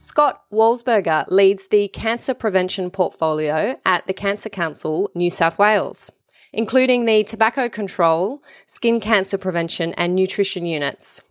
Scott Walsberger leads the cancer prevention portfolio at the Cancer Council, New South Wales, including the tobacco control, skin cancer prevention, and nutrition units.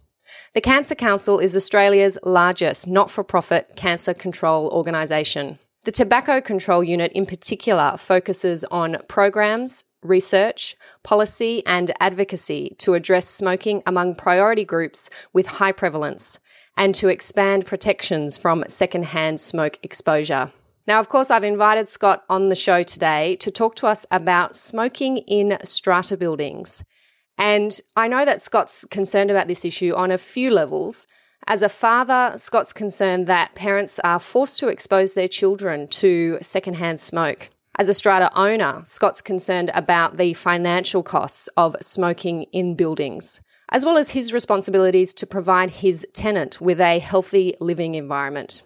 The Cancer Council is Australia's largest not for profit cancer control organisation. The Tobacco Control Unit in particular focuses on programs, research, policy, and advocacy to address smoking among priority groups with high prevalence and to expand protections from secondhand smoke exposure. Now, of course, I've invited Scott on the show today to talk to us about smoking in strata buildings. And I know that Scott's concerned about this issue on a few levels. As a father, Scott's concerned that parents are forced to expose their children to secondhand smoke. As a strata owner, Scott's concerned about the financial costs of smoking in buildings as well as his responsibilities to provide his tenant with a healthy living environment.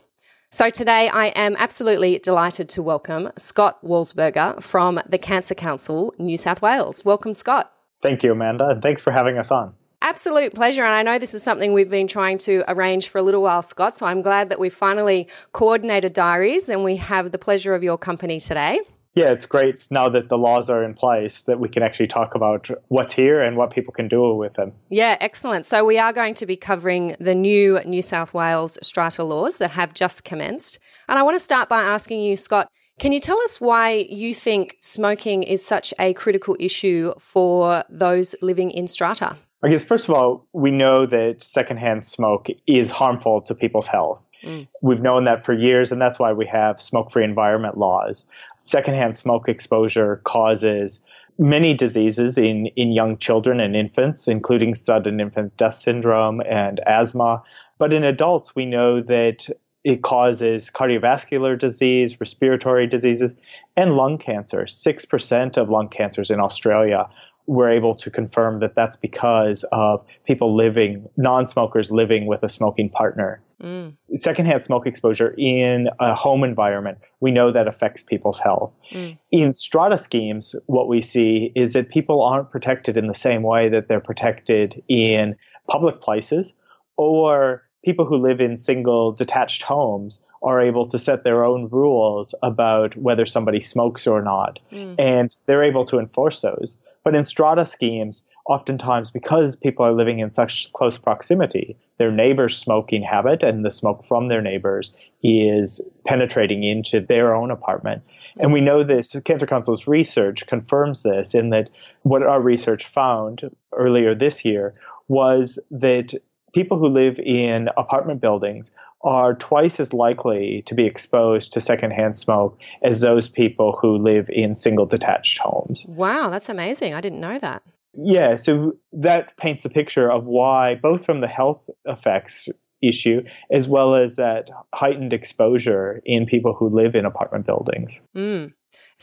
So today I am absolutely delighted to welcome Scott Walsberger from the Cancer Council, New South Wales. Welcome, Scott. Thank you, Amanda, and thanks for having us on. Absolute pleasure. And I know this is something we've been trying to arrange for a little while, Scott. So I'm glad that we've finally coordinated diaries and we have the pleasure of your company today yeah, it's great now that the laws are in place that we can actually talk about what's here and what people can do with them. Yeah, excellent. So we are going to be covering the new New South Wales strata laws that have just commenced. And I want to start by asking you, Scott, can you tell us why you think smoking is such a critical issue for those living in strata? I guess, first of all, we know that secondhand smoke is harmful to people's health. Mm. We've known that for years, and that's why we have smoke free environment laws. Secondhand smoke exposure causes many diseases in, in young children and infants, including sudden infant death syndrome and asthma. But in adults, we know that it causes cardiovascular disease, respiratory diseases, and lung cancer. 6% of lung cancers in Australia we're able to confirm that that's because of people living, non smokers living with a smoking partner. Mm. Secondhand smoke exposure in a home environment, we know that affects people's health. Mm. In strata schemes, what we see is that people aren't protected in the same way that they're protected in public places, or people who live in single detached homes are able to set their own rules about whether somebody smokes or not, mm. and they're able to enforce those. But in strata schemes, oftentimes because people are living in such close proximity, their neighbor's smoking habit and the smoke from their neighbors is penetrating into their own apartment. And we know this, Cancer Council's research confirms this in that what our research found earlier this year was that people who live in apartment buildings are twice as likely to be exposed to secondhand smoke as those people who live in single detached homes. Wow, that's amazing. I didn't know that. Yeah, so that paints a picture of why, both from the health effects issue as well as that heightened exposure in people who live in apartment buildings. Mm.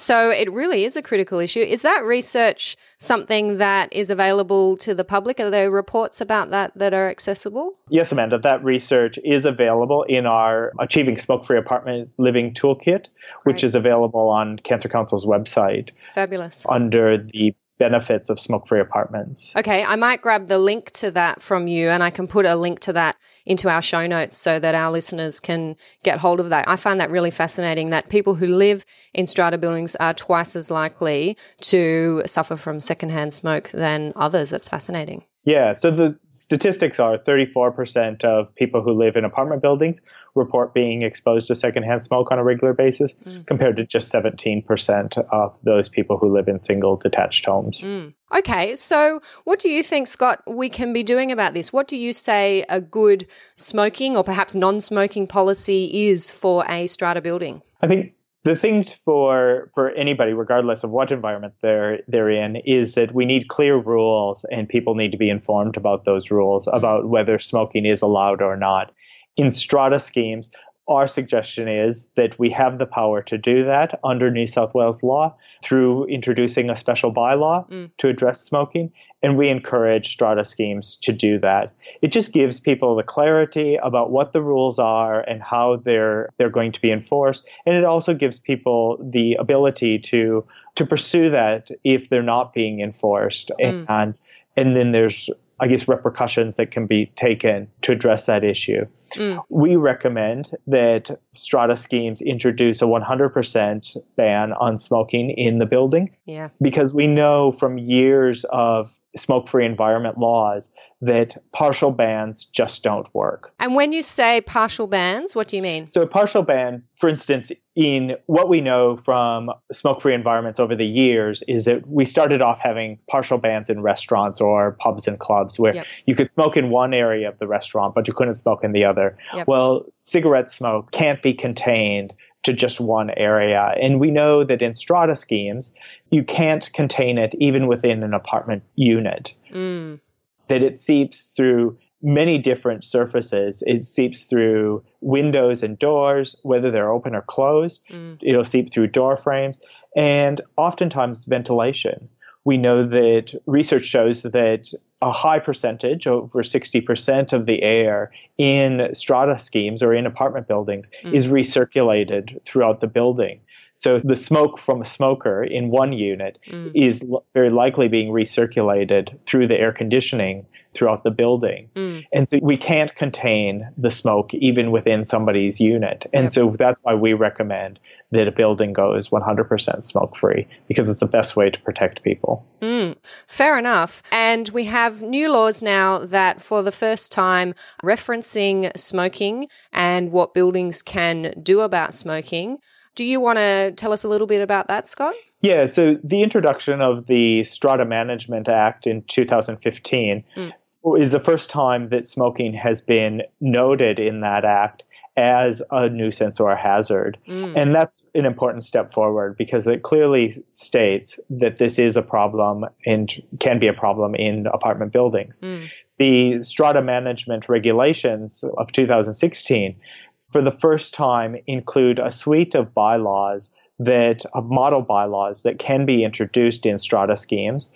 So it really is a critical issue. Is that research something that is available to the public? Are there reports about that that are accessible? Yes, Amanda, that research is available in our Achieving Smoke Free Apartment Living Toolkit, which is available on Cancer Council's website. Fabulous. Under the benefits of smoke free apartments. Okay, I might grab the link to that from you and I can put a link to that into our show notes so that our listeners can get hold of that. I find that really fascinating that people who live in strata buildings are twice as likely to suffer from secondhand smoke than others. That's fascinating. Yeah, so the statistics are 34% of people who live in apartment buildings report being exposed to secondhand smoke on a regular basis, mm. compared to just 17% of those people who live in single detached homes. Mm. Okay, so what do you think, Scott, we can be doing about this? What do you say a good smoking or perhaps non smoking policy is for a strata building? I think the thing for for anybody, regardless of what environment they're they're in, is that we need clear rules, and people need to be informed about those rules, about whether smoking is allowed or not. In strata schemes, our suggestion is that we have the power to do that under New South Wales law through introducing a special bylaw mm. to address smoking. And we encourage strata schemes to do that. It just gives people the clarity about what the rules are and how they're they're going to be enforced. And it also gives people the ability to to pursue that if they're not being enforced. Mm. And and then there's I guess, repercussions that can be taken to address that issue. Mm. We recommend that strata schemes introduce a 100% ban on smoking in the building. Yeah. Because we know from years of smoke free environment laws that partial bans just don't work. And when you say partial bans, what do you mean? So, a partial ban, for instance, in what we know from smoke free environments over the years, is that we started off having partial bans in restaurants or pubs and clubs where yep. you could smoke in one area of the restaurant, but you couldn't smoke in the other. Yep. Well, cigarette smoke can't be contained to just one area. And we know that in strata schemes, you can't contain it even within an apartment unit. Mm. That it seeps through many different surfaces. It seeps through windows and doors, whether they're open or closed. Mm. It'll seep through door frames and oftentimes ventilation. We know that research shows that a high percentage, over 60% of the air in strata schemes or in apartment buildings mm. is recirculated throughout the building. So the smoke from a smoker in one unit mm. is l- very likely being recirculated through the air conditioning throughout the building. Mm. And so we can't contain the smoke even within somebody's unit. And yep. so that's why we recommend that a building goes 100% smoke free because it's the best way to protect people. Mm, fair enough. And we have new laws now that, for the first time, referencing smoking and what buildings can do about smoking. Do you want to tell us a little bit about that, Scott? Yeah, so the introduction of the Strata Management Act in 2015 mm. is the first time that smoking has been noted in that act as a nuisance or a hazard. Mm. And that's an important step forward because it clearly states that this is a problem and can be a problem in apartment buildings. Mm. The strata management regulations of 2016 for the first time include a suite of bylaws that of model bylaws that can be introduced in strata schemes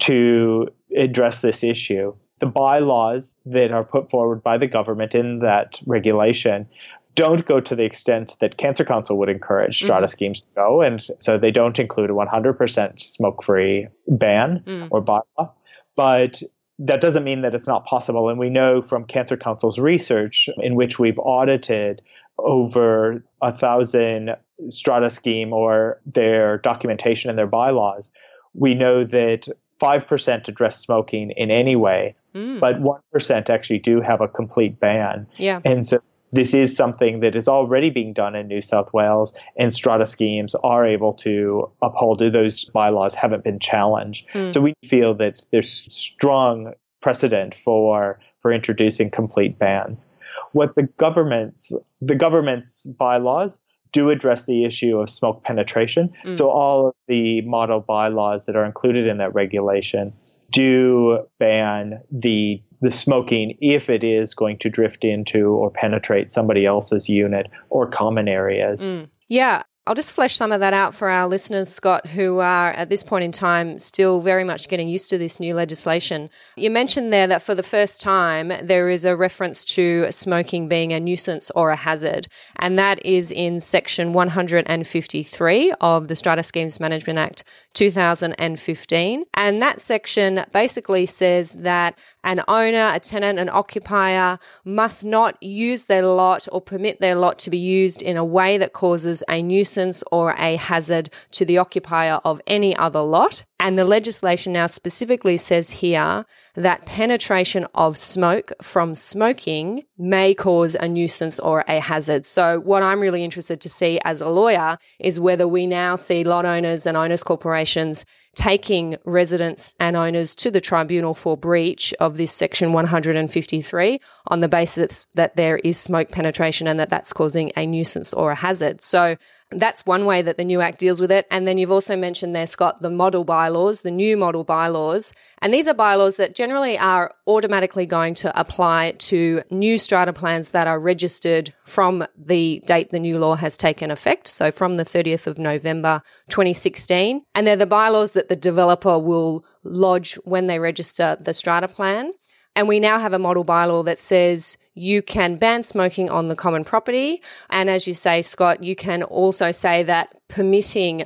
to address this issue the bylaws that are put forward by the government in that regulation don't go to the extent that Cancer Council would encourage mm-hmm. strata mm-hmm. schemes to go. And so they don't include a 100% smoke free ban mm. or bylaw. But that doesn't mean that it's not possible. And we know from Cancer Council's research, in which we've audited over a thousand strata scheme or their documentation and their bylaws, we know that 5% address smoking in any way, mm. but 1% actually do have a complete ban. Yeah. And so this is something that is already being done in New South Wales, and strata schemes are able to uphold those bylaws haven't been challenged. Mm. So we feel that there's strong precedent for for introducing complete bans. What the government's the government's bylaws do address the issue of smoke penetration. Mm. So all of the model bylaws that are included in that regulation do ban the the smoking if it is going to drift into or penetrate somebody else's unit or common areas. Mm. Yeah, I'll just flesh some of that out for our listeners, Scott, who are at this point in time still very much getting used to this new legislation. You mentioned there that for the first time, there is a reference to smoking being a nuisance or a hazard, and that is in section 153 of the Strata Schemes Management Act 2015. And that section basically says that an owner, a tenant, an occupier must not use their lot or permit their lot to be used in a way that causes a nuisance or a hazard to the occupier of any other lot. And the legislation now specifically says here that penetration of smoke from smoking may cause a nuisance or a hazard. So what I'm really interested to see as a lawyer is whether we now see lot owners and owners corporations taking residents and owners to the tribunal for breach of this section 153 on the basis that there is smoke penetration and that that's causing a nuisance or a hazard. So that's one way that the new act deals with it. And then you've also mentioned there, Scott, the model bylaws, the new model bylaws. And these are bylaws that generally are automatically going to apply to new strata plans that are registered from the date the new law has taken effect. So from the 30th of November 2016. And they're the bylaws that the developer will lodge when they register the strata plan. And we now have a model bylaw that says you can ban smoking on the common property. And as you say, Scott, you can also say that permitting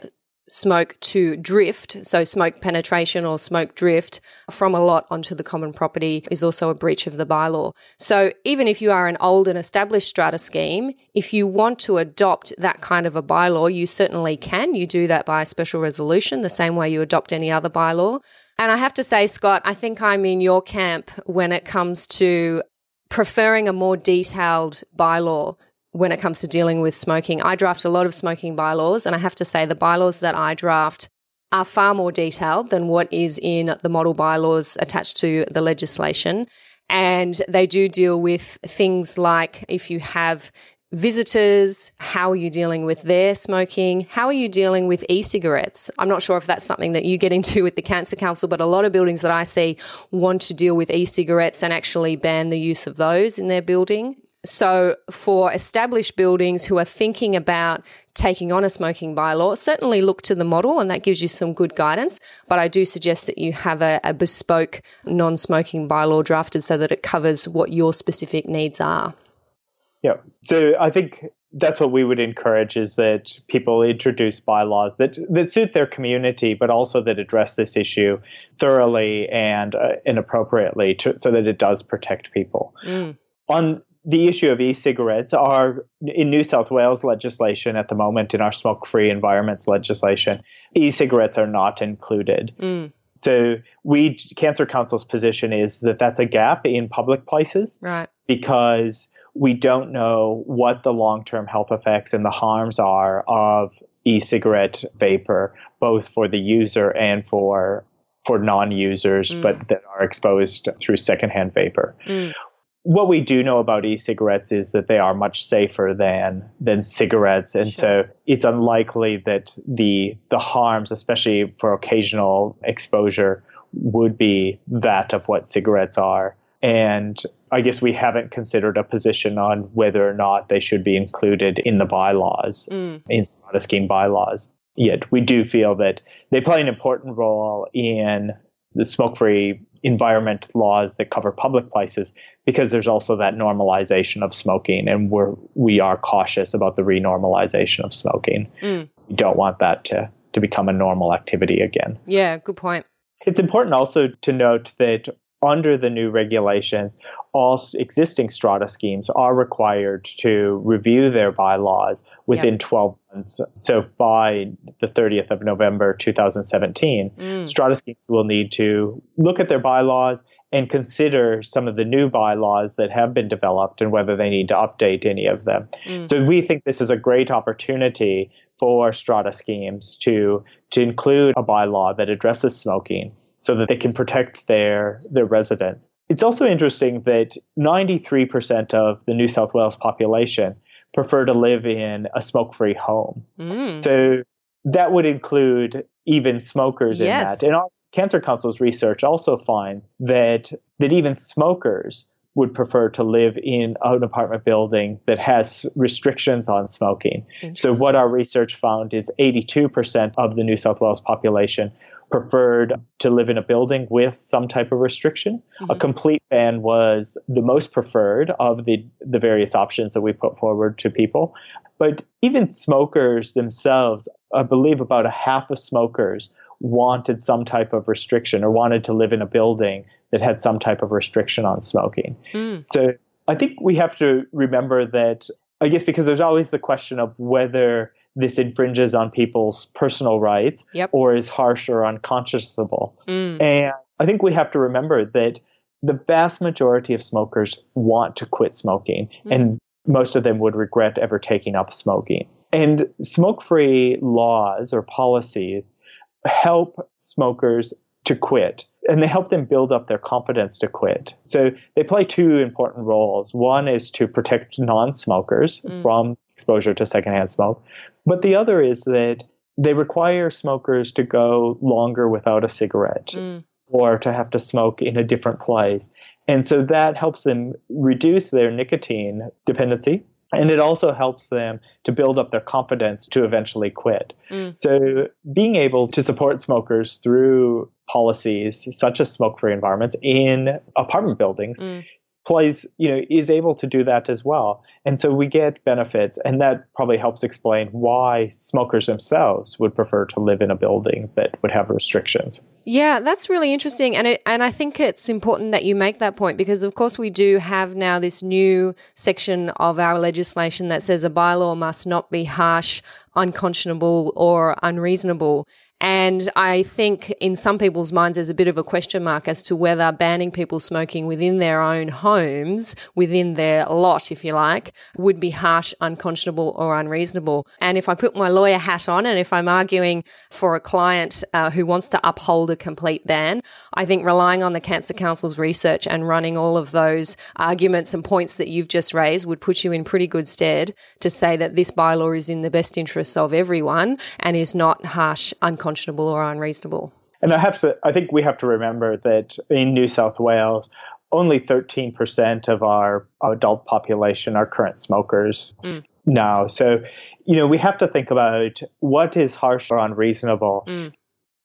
smoke to drift, so smoke penetration or smoke drift from a lot onto the common property is also a breach of the bylaw. So even if you are an old and established strata scheme, if you want to adopt that kind of a bylaw, you certainly can. You do that by special resolution, the same way you adopt any other bylaw. And I have to say, Scott, I think I'm in your camp when it comes to preferring a more detailed bylaw when it comes to dealing with smoking. I draft a lot of smoking bylaws, and I have to say the bylaws that I draft are far more detailed than what is in the model bylaws attached to the legislation. And they do deal with things like if you have visitors? How are you dealing with their smoking? How are you dealing with e cigarettes? I'm not sure if that's something that you get into with the Cancer Council, but a lot of buildings that I see want to deal with e cigarettes and actually ban the use of those in their building. So, for established buildings who are thinking about taking on a smoking bylaw, certainly look to the model and that gives you some good guidance. But I do suggest that you have a, a bespoke non smoking bylaw drafted so that it covers what your specific needs are. Yeah. So I think that's what we would encourage is that people introduce bylaws that that suit their community, but also that address this issue thoroughly and uh, and appropriately, to, so that it does protect people. Mm. On the issue of e-cigarettes, are in New South Wales legislation at the moment in our smoke-free environments legislation, e-cigarettes are not included. Mm. So we Cancer Council's position is that that's a gap in public places, right? Because we don't know what the long term health effects and the harms are of e cigarette vapor, both for the user and for for non users, mm. but that are exposed through secondhand vapor. Mm. What we do know about e-cigarettes is that they are much safer than than cigarettes, and sure. so it's unlikely that the the harms, especially for occasional exposure, would be that of what cigarettes are. And I guess we haven't considered a position on whether or not they should be included in the bylaws, mm. in strata scheme bylaws. Yet we do feel that they play an important role in the smoke free environment laws that cover public places because there's also that normalization of smoking and we're we are cautious about the renormalization of smoking. Mm. We don't want that to to become a normal activity again. Yeah, good point. It's important also to note that under the new regulations, all existing strata schemes are required to review their bylaws within yep. 12 months. So by the 30th of November 2017, mm. strata schemes will need to look at their bylaws and consider some of the new bylaws that have been developed and whether they need to update any of them. Mm. So we think this is a great opportunity for strata schemes to to include a bylaw that addresses smoking so that they can protect their their residents. It's also interesting that 93% of the New South Wales population prefer to live in a smoke-free home. Mm. So that would include even smokers yes. in that. And our Cancer Council's research also finds that that even smokers would prefer to live in an apartment building that has restrictions on smoking. So what our research found is 82% of the New South Wales population preferred to live in a building with some type of restriction. Mm-hmm. A complete ban was the most preferred of the, the various options that we put forward to people. But even smokers themselves, I believe about a half of smokers wanted some type of restriction or wanted to live in a building that had some type of restriction on smoking. Mm. So I think we have to remember that, I guess, because there's always the question of whether this infringes on people's personal rights yep. or is harsh or unconscionable. Mm. And I think we have to remember that the vast majority of smokers want to quit smoking, mm. and most of them would regret ever taking up smoking. And smoke free laws or policies help smokers to quit and they help them build up their confidence to quit. So they play two important roles. One is to protect non smokers mm. from exposure to secondhand smoke, But the other is that they require smokers to go longer without a cigarette mm. or to have to smoke in a different place. And so that helps them reduce their nicotine dependency. And it also helps them to build up their confidence to eventually quit. Mm. So, being able to support smokers through policies such as smoke free environments in apartment buildings mm plays, you know, is able to do that as well. And so we get benefits, and that probably helps explain why smokers themselves would prefer to live in a building that would have restrictions. Yeah, that's really interesting, and it, and I think it's important that you make that point because, of course, we do have now this new section of our legislation that says a bylaw must not be harsh, unconscionable, or unreasonable. And I think in some people's minds, there's a bit of a question mark as to whether banning people smoking within their own homes, within their lot, if you like, would be harsh, unconscionable, or unreasonable. And if I put my lawyer hat on and if I'm arguing for a client uh, who wants to uphold a complete ban, I think relying on the Cancer Council's research and running all of those arguments and points that you've just raised would put you in pretty good stead to say that this bylaw is in the best interests of everyone and is not harsh, unconscionable unconscionable or unreasonable. And I have to, I think we have to remember that in New South Wales, only 13% of our adult population are current smokers mm. now. So, you know, we have to think about what is harsh or unreasonable. Mm.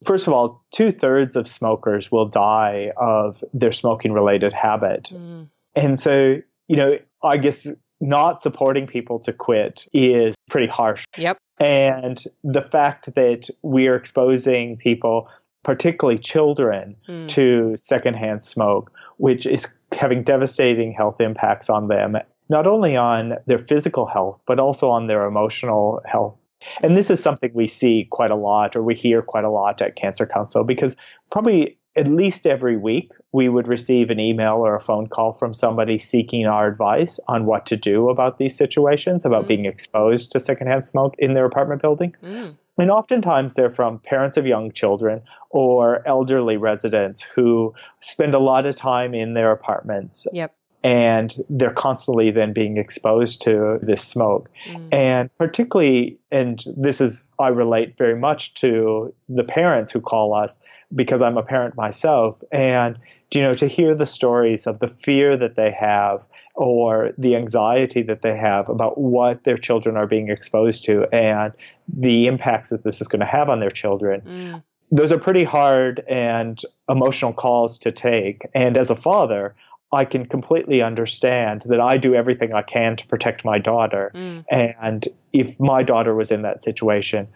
First of all, two thirds of smokers will die of their smoking related habit. Mm. And so, you know, I guess not supporting people to quit is pretty harsh. Yep. And the fact that we are exposing people, particularly children, mm. to secondhand smoke, which is having devastating health impacts on them, not only on their physical health, but also on their emotional health. And this is something we see quite a lot, or we hear quite a lot at Cancer Council, because probably at least every week we would receive an email or a phone call from somebody seeking our advice on what to do about these situations, about mm. being exposed to secondhand smoke in their apartment building. Mm. And oftentimes they're from parents of young children or elderly residents who spend a lot of time in their apartments. Yep and they're constantly then being exposed to this smoke. Mm. And particularly, and this is, I relate very much to the parents who call us because I'm a parent myself. And, you know, to hear the stories of the fear that they have or the anxiety that they have about what their children are being exposed to and the impacts that this is going to have on their children. Mm. Those are pretty hard and emotional calls to take. And as a father, I can completely understand that I do everything I can to protect my daughter. Mm. And if my daughter was in that situation,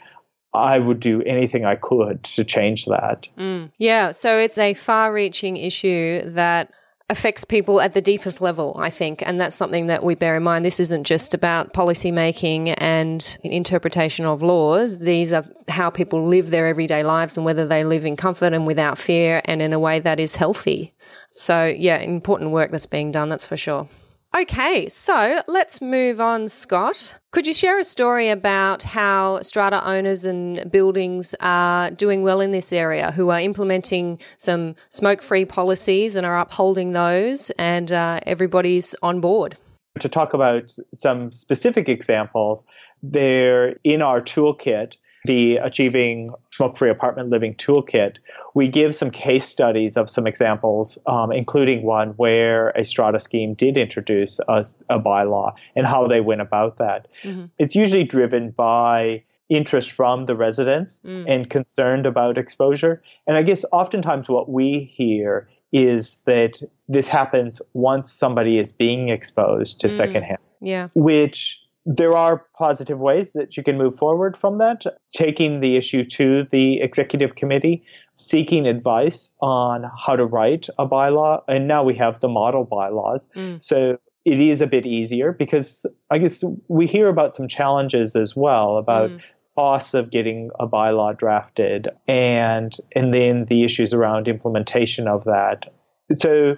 I would do anything I could to change that. Mm. Yeah. So it's a far reaching issue that affects people at the deepest level, I think. And that's something that we bear in mind. This isn't just about policy making and interpretation of laws. These are how people live their everyday lives and whether they live in comfort and without fear and in a way that is healthy. So, yeah, important work that's being done, that's for sure. Okay, so let's move on, Scott. Could you share a story about how strata owners and buildings are doing well in this area, who are implementing some smoke free policies and are upholding those, and uh, everybody's on board? To talk about some specific examples, they're in our toolkit the Achieving Smoke Free Apartment Living Toolkit, we give some case studies of some examples, um, including one where a strata scheme did introduce a, a bylaw and how they went about that. Mm-hmm. It's usually driven by interest from the residents mm. and concerned about exposure. And I guess oftentimes what we hear is that this happens once somebody is being exposed to mm. secondhand. Yeah. Which there are positive ways that you can move forward from that, taking the issue to the executive committee, seeking advice on how to write a bylaw. And now we have the model bylaws. Mm. So it is a bit easier because I guess we hear about some challenges as well about mm. costs of getting a bylaw drafted and and then the issues around implementation of that. So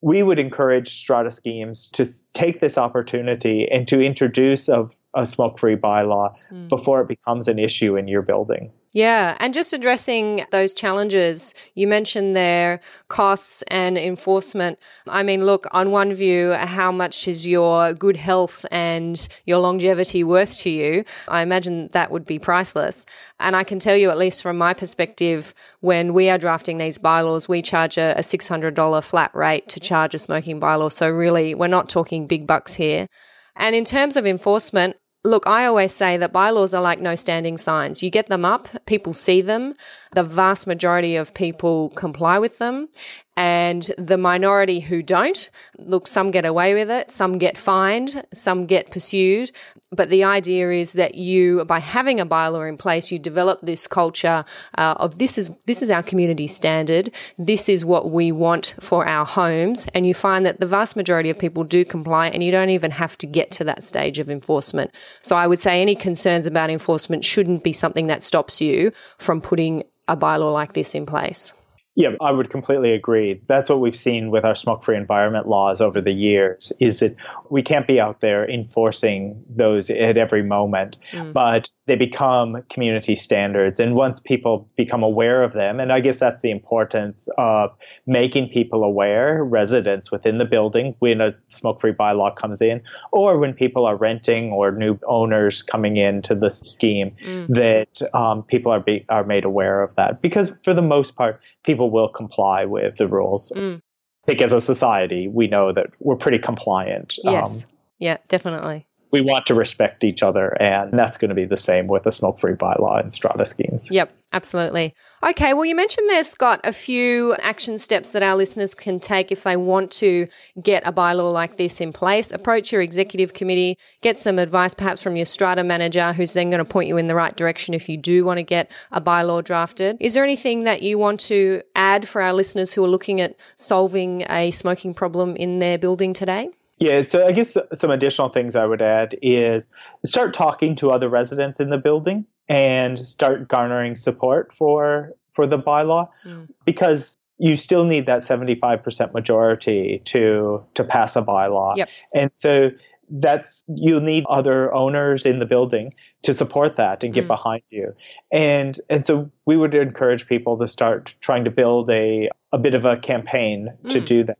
we would encourage strata schemes to take this opportunity and to introduce a a smoke free bylaw mm. before it becomes an issue in your building. Yeah, and just addressing those challenges, you mentioned there costs and enforcement. I mean, look, on one view, how much is your good health and your longevity worth to you? I imagine that would be priceless. And I can tell you, at least from my perspective, when we are drafting these bylaws, we charge a, a $600 flat rate to charge a smoking bylaw. So really, we're not talking big bucks here. And in terms of enforcement, Look, I always say that bylaws are like no standing signs. You get them up, people see them, the vast majority of people comply with them, and the minority who don't, look, some get away with it, some get fined, some get pursued. But the idea is that you, by having a bylaw in place, you develop this culture uh, of this is this is our community standard. This is what we want for our homes, and you find that the vast majority of people do comply, and you don't even have to get to that stage of enforcement. So I would say any concerns about enforcement shouldn't be something that stops you from putting a bylaw like this in place. Yeah, I would completely agree. That's what we've seen with our smoke-free environment laws over the years is that we can't be out there enforcing those at every moment, mm. but they become community standards. And once people become aware of them, and I guess that's the importance of making people aware, residents within the building, when a smoke-free bylaw comes in, or when people are renting or new owners coming into the scheme, mm. that um, people are be, are made aware of that. Because for the most part, people will comply with the rules. Mm. I think as a society, we know that we're pretty compliant. Yes. Um, yeah, definitely we want to respect each other, and that's going to be the same with the smoke free bylaw and strata schemes. Yep, absolutely. Okay, well, you mentioned there, Scott, a few action steps that our listeners can take if they want to get a bylaw like this in place. Approach your executive committee, get some advice perhaps from your strata manager, who's then going to point you in the right direction if you do want to get a bylaw drafted. Is there anything that you want to add for our listeners who are looking at solving a smoking problem in their building today? Yeah, so I guess some additional things I would add is start talking to other residents in the building and start garnering support for for the bylaw mm. because you still need that 75% majority to to pass a bylaw. Yep. And so that's you'll need other owners in the building to support that and get mm. behind you. And and so we would encourage people to start trying to build a a bit of a campaign to mm. do that.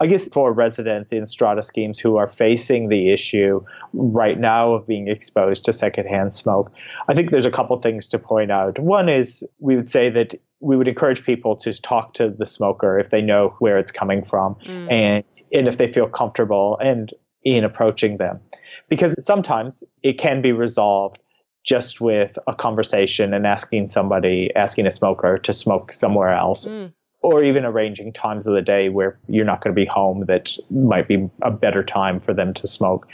I guess for residents in strata schemes who are facing the issue right now of being exposed to secondhand smoke, I think there's a couple things to point out. One is we would say that we would encourage people to talk to the smoker if they know where it's coming from mm. and and if they feel comfortable and in approaching them. Because sometimes it can be resolved just with a conversation and asking somebody, asking a smoker to smoke somewhere else. Mm or even arranging times of the day where you're not going to be home that might be a better time for them to smoke.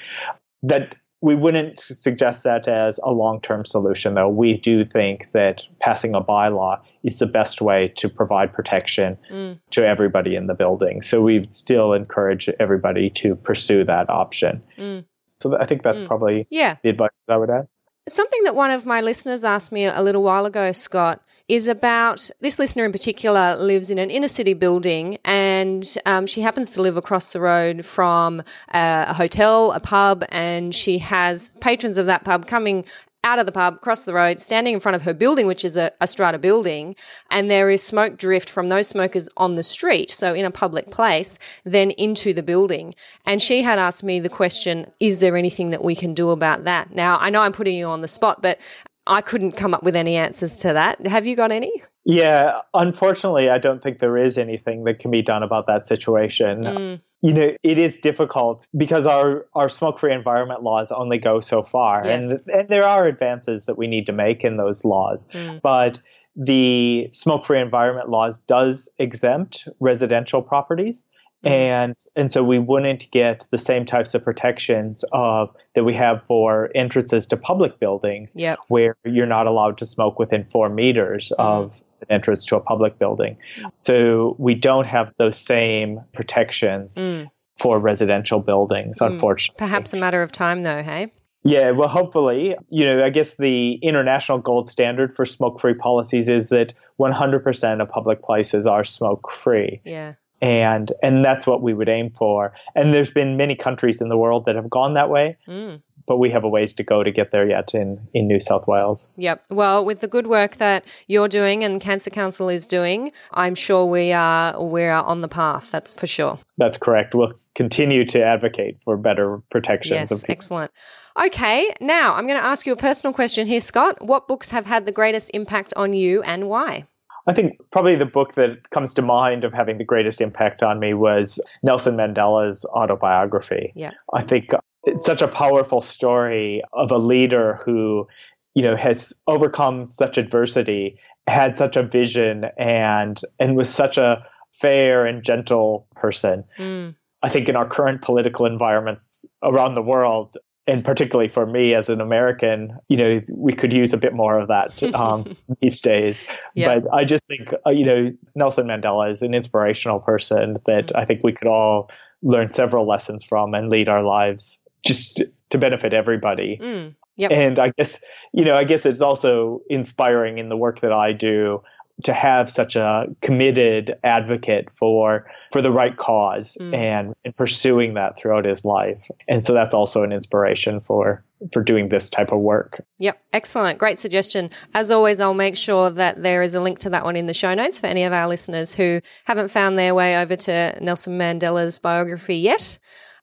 That we wouldn't suggest that as a long term solution, though. We do think that passing a bylaw is the best way to provide protection mm. to everybody in the building. So we still encourage everybody to pursue that option. Mm. So I think that's mm. probably yeah. the advice I would add. Something that one of my listeners asked me a little while ago, Scott, is about this listener in particular lives in an inner city building and um, she happens to live across the road from a, a hotel, a pub, and she has patrons of that pub coming out of the pub, across the road, standing in front of her building, which is a, a, strata building, and there is smoke drift from those smokers on the street, so in a public place, then into the building. And she had asked me the question, is there anything that we can do about that? Now, I know I'm putting you on the spot, but I couldn't come up with any answers to that. Have you got any? Yeah, unfortunately, I don't think there is anything that can be done about that situation. Mm. You know, it is difficult because our, our smoke free environment laws only go so far. Yes. And, and there are advances that we need to make in those laws. Mm. But the smoke free environment laws does exempt residential properties. Mm-hmm. and and so we wouldn't get the same types of protections of that we have for entrances to public buildings yep. where you're not allowed to smoke within four meters mm. of an entrance to a public building mm. so we don't have those same protections mm. for residential buildings mm. unfortunately perhaps a matter of time though hey yeah, well, hopefully, you know, I guess the international gold standard for smoke free policies is that 100% of public places are smoke free. Yeah and and that's what we would aim for and there's been many countries in the world that have gone that way mm. but we have a ways to go to get there yet in, in New South Wales. Yep. Well, with the good work that you're doing and Cancer Council is doing, I'm sure we are we are on the path. That's for sure. That's correct. We'll continue to advocate for better protections. Yes, excellent. Okay, now I'm going to ask you a personal question here, Scott. What books have had the greatest impact on you and why? I think probably the book that comes to mind of having the greatest impact on me was Nelson Mandela's autobiography. Yeah. I think it's such a powerful story of a leader who, you know, has overcome such adversity, had such a vision and and was such a fair and gentle person. Mm. I think in our current political environments around the world, and particularly for me as an American, you know, we could use a bit more of that um, these days. Yeah. But I just think, uh, you know, Nelson Mandela is an inspirational person that I think we could all learn several lessons from and lead our lives just to benefit everybody. Mm. Yep. And I guess, you know, I guess it's also inspiring in the work that I do to have such a committed advocate for for the right cause mm. and, and pursuing that throughout his life. And so that's also an inspiration for for doing this type of work. Yep, excellent. Great suggestion. As always, I'll make sure that there is a link to that one in the show notes for any of our listeners who haven't found their way over to Nelson Mandela's biography yet.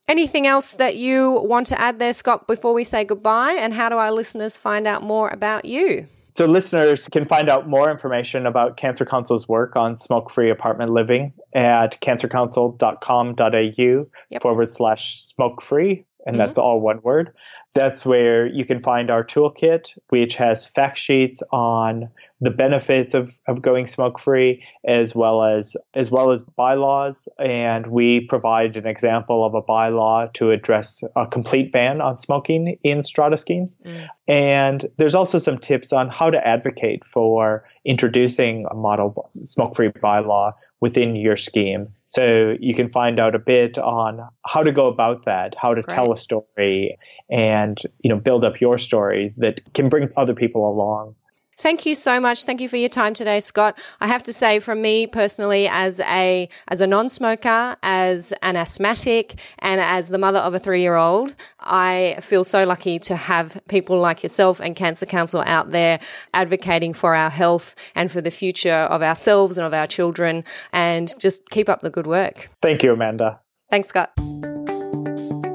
Anything else that you want to add there, Scott, before we say goodbye? And how do our listeners find out more about you? So, listeners can find out more information about Cancer Council's work on smoke free apartment living at cancercouncil.com.au yep. forward slash smoke free. And mm-hmm. that's all one word. That's where you can find our toolkit, which has fact sheets on the benefits of, of going smoke free as well as as well as bylaws and we provide an example of a bylaw to address a complete ban on smoking in strata schemes mm. and there's also some tips on how to advocate for introducing a model smoke free bylaw within your scheme so you can find out a bit on how to go about that how to Great. tell a story and you know build up your story that can bring other people along Thank you so much. Thank you for your time today, Scott. I have to say from me personally as a as a non-smoker, as an asthmatic and as the mother of a 3-year-old, I feel so lucky to have people like yourself and Cancer Council out there advocating for our health and for the future of ourselves and of our children and just keep up the good work. Thank you, Amanda. Thanks, Scott.